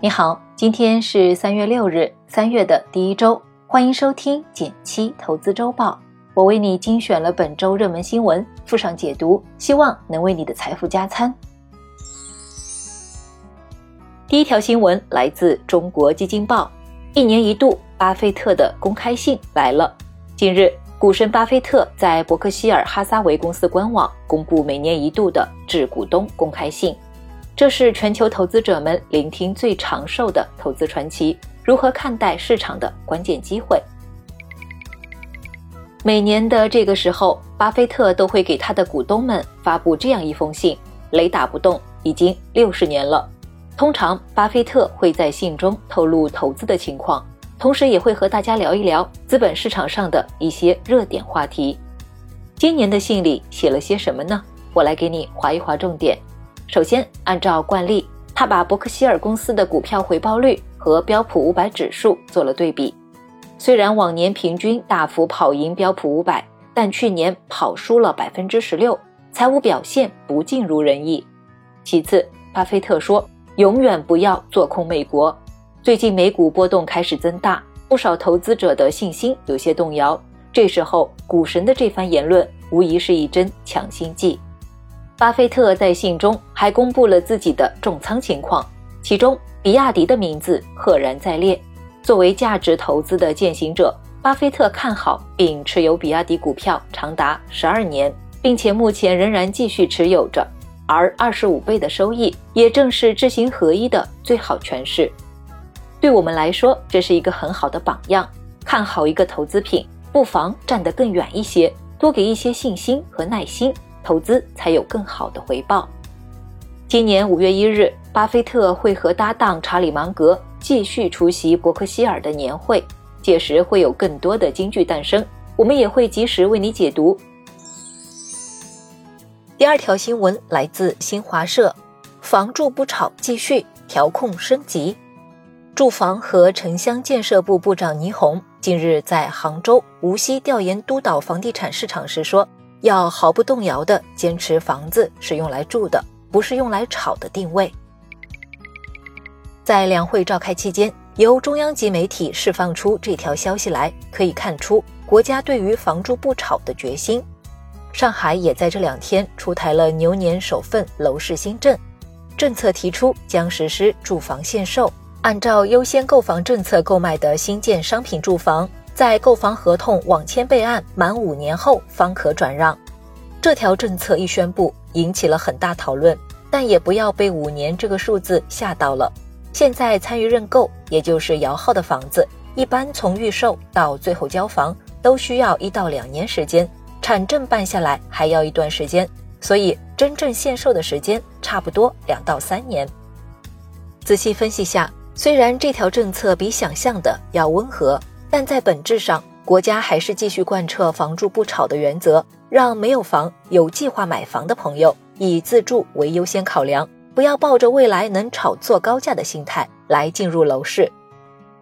你好，今天是三月六日，三月的第一周，欢迎收听减七投资周报。我为你精选了本周热门新闻，附上解读，希望能为你的财富加餐。第一条新闻来自中国基金报，一年一度巴菲特的公开信来了。近日，股神巴菲特在伯克希尔哈撒韦公司官网公布每年一度的致股东公开信。这是全球投资者们聆听最长寿的投资传奇，如何看待市场的关键机会。每年的这个时候，巴菲特都会给他的股东们发布这样一封信，雷打不动，已经六十年了。通常，巴菲特会在信中透露投资的情况，同时也会和大家聊一聊资本市场上的一些热点话题。今年的信里写了些什么呢？我来给你划一划重点。首先，按照惯例，他把伯克希尔公司的股票回报率和标普五百指数做了对比。虽然往年平均大幅跑赢标普五百，但去年跑输了百分之十六，财务表现不尽如人意。其次，巴菲特说：“永远不要做空美国。”最近美股波动开始增大，不少投资者的信心有些动摇。这时候，股神的这番言论无疑是一针强心剂。巴菲特在信中还公布了自己的重仓情况，其中比亚迪的名字赫然在列。作为价值投资的践行者，巴菲特看好并持有比亚迪股票长达十二年，并且目前仍然继续持有着。而二十五倍的收益，也正是知行合一的最好诠释。对我们来说，这是一个很好的榜样。看好一个投资品，不妨站得更远一些，多给一些信心和耐心。投资才有更好的回报。今年五月一日，巴菲特会和搭档查理芒格继续出席伯克希尔的年会，届时会有更多的金句诞生，我们也会及时为你解读。第二条新闻来自新华社，房住不炒继续调控升级。住房和城乡建设部部长倪虹近日在杭州、无锡调研督导房地产市场时说。要毫不动摇地坚持房子是用来住的，不是用来炒的定位。在两会召开期间，由中央级媒体释放出这条消息来，可以看出国家对于房住不炒的决心。上海也在这两天出台了牛年首份楼市新政，政策提出将实施住房限售，按照优先购房政策购买的新建商品住房。在购房合同网签备案满五年后方可转让，这条政策一宣布，引起了很大讨论。但也不要被五年这个数字吓到了。现在参与认购，也就是摇号的房子，一般从预售到最后交房都需要一到两年时间，产证办下来还要一段时间，所以真正限售的时间差不多两到三年。仔细分析下，虽然这条政策比想象的要温和。但在本质上，国家还是继续贯彻“房住不炒”的原则，让没有房、有计划买房的朋友以自住为优先考量，不要抱着未来能炒作高价的心态来进入楼市。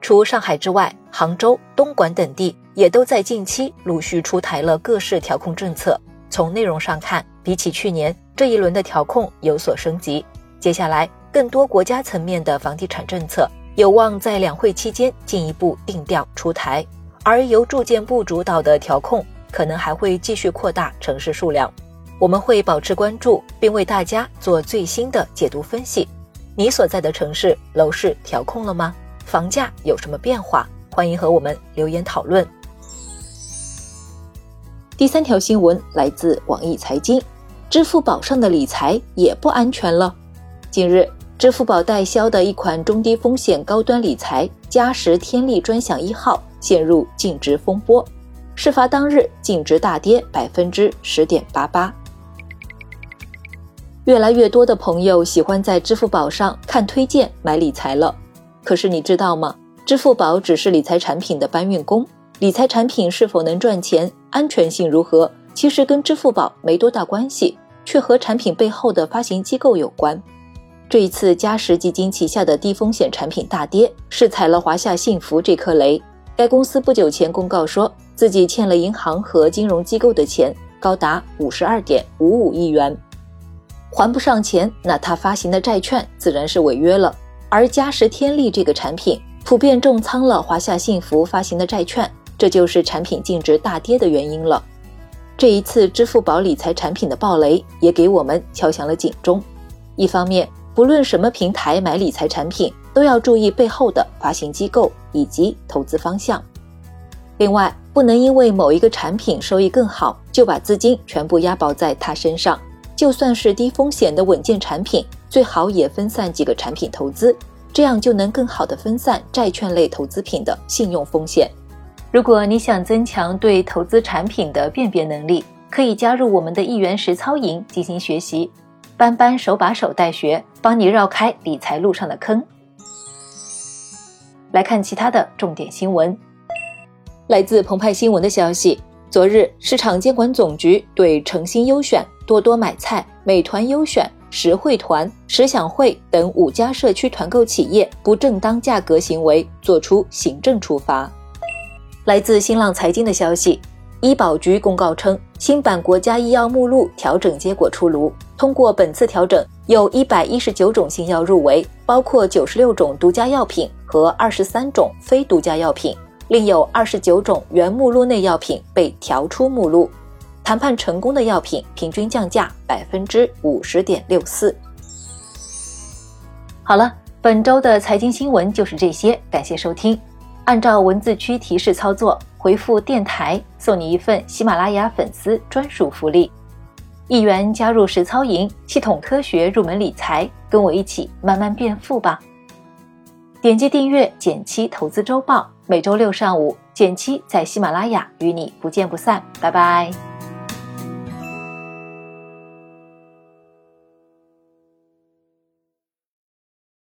除上海之外，杭州、东莞等地也都在近期陆续出台了各式调控政策。从内容上看，比起去年这一轮的调控有所升级。接下来，更多国家层面的房地产政策。有望在两会期间进一步定调出台，而由住建部主导的调控可能还会继续扩大城市数量。我们会保持关注，并为大家做最新的解读分析。你所在的城市楼市调控了吗？房价有什么变化？欢迎和我们留言讨论。第三条新闻来自网易财经，支付宝上的理财也不安全了。近日。支付宝代销的一款中低风险高端理财嘉实天利专享一号陷入净值风波，事发当日净值大跌百分之十点八八。越来越多的朋友喜欢在支付宝上看推荐买理财了，可是你知道吗？支付宝只是理财产品的搬运工，理财产品是否能赚钱、安全性如何，其实跟支付宝没多大关系，却和产品背后的发行机构有关。这一次，嘉实基金旗下的低风险产品大跌，是踩了华夏幸福这颗雷。该公司不久前公告说，自己欠了银行和金融机构的钱高达五十二点五五亿元，还不上钱，那他发行的债券自然是违约了。而嘉实天利这个产品普遍重仓了华夏幸福发行的债券，这就是产品净值大跌的原因了。这一次支付宝理财产品的暴雷，也给我们敲响了警钟。一方面，不论什么平台买理财产品，都要注意背后的发行机构以及投资方向。另外，不能因为某一个产品收益更好，就把资金全部押宝在它身上。就算是低风险的稳健产品，最好也分散几个产品投资，这样就能更好的分散债券类投资品的信用风险。如果你想增强对投资产品的辨别能力，可以加入我们的一元实操营进行学习。班班手把手带学，帮你绕开理财路上的坑。来看其他的重点新闻。来自澎湃新闻的消息，昨日市场监管总局对诚心优选、多多买菜、美团优选、实惠团、食享会等五家社区团购企业不正当价格行为作出行政处罚。来自新浪财经的消息。医保局公告称，新版国家医药目录调整结果出炉。通过本次调整，有一百一十九种新药入围，包括九十六种独家药品和二十三种非独家药品，另有二十九种原目录内药品被调出目录。谈判成功的药品平均降价百分之五十点六四。好了，本周的财经新闻就是这些，感谢收听。按照文字区提示操作。回复电台，送你一份喜马拉雅粉丝专属福利，一元加入实操营，系统科学入门理财，跟我一起慢慢变富吧。点击订阅减七投资周报，每周六上午减七在喜马拉雅与你不见不散，拜拜。